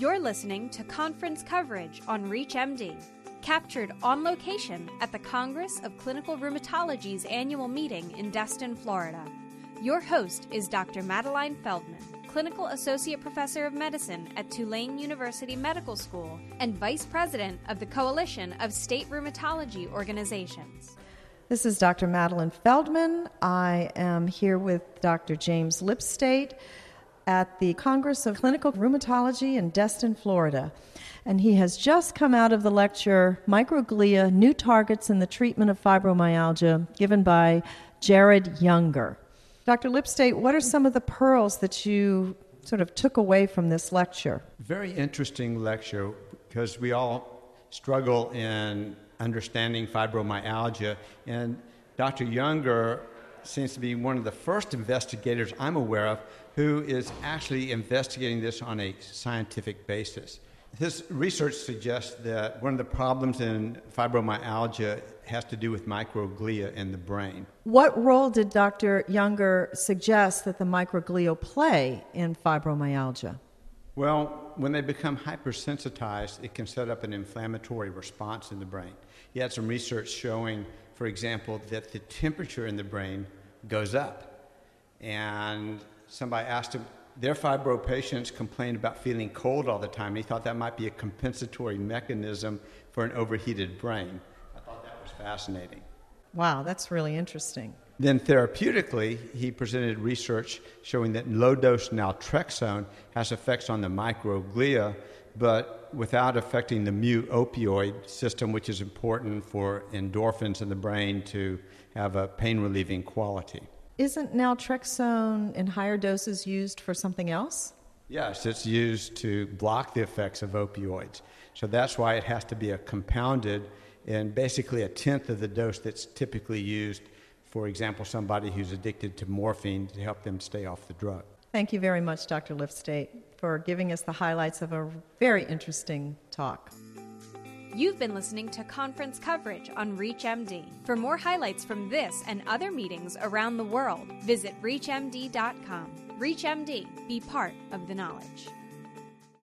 You're listening to conference coverage on ReachMD, captured on location at the Congress of Clinical Rheumatology's annual meeting in Destin, Florida. Your host is Dr. Madeline Feldman, Clinical Associate Professor of Medicine at Tulane University Medical School and Vice President of the Coalition of State Rheumatology Organizations. This is Dr. Madeline Feldman. I am here with Dr. James Lipstate at the Congress of Clinical Rheumatology in Destin, Florida. And he has just come out of the lecture Microglia New Targets in the Treatment of Fibromyalgia, given by Jared Younger. Dr. Lipstate, what are some of the pearls that you sort of took away from this lecture? Very interesting lecture because we all struggle in understanding fibromyalgia. And Dr. Younger seems to be one of the first investigators I'm aware of who is actually investigating this on a scientific basis. His research suggests that one of the problems in fibromyalgia has to do with microglia in the brain. What role did Dr. Younger suggest that the microglia play in fibromyalgia? Well, when they become hypersensitized, it can set up an inflammatory response in the brain. He had some research showing, for example, that the temperature in the brain goes up. And somebody asked him, their fibro patients complained about feeling cold all the time. He thought that might be a compensatory mechanism for an overheated brain. I thought that was fascinating. Wow, that's really interesting. Then, therapeutically, he presented research showing that low dose naltrexone has effects on the microglia, but without affecting the mu opioid system, which is important for endorphins in the brain to have a pain relieving quality. Isn't naltrexone in higher doses used for something else? Yes, it's used to block the effects of opioids. So that's why it has to be a compounded in basically a tenth of the dose that's typically used for example, somebody who's addicted to morphine to help them stay off the drug. Thank you very much, Dr. Lipstate, for giving us the highlights of a very interesting talk. You've been listening to conference coverage on ReachMD. For more highlights from this and other meetings around the world, visit ReachMD.com. ReachMD, be part of the knowledge.